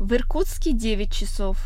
В Иркутске 9 часов.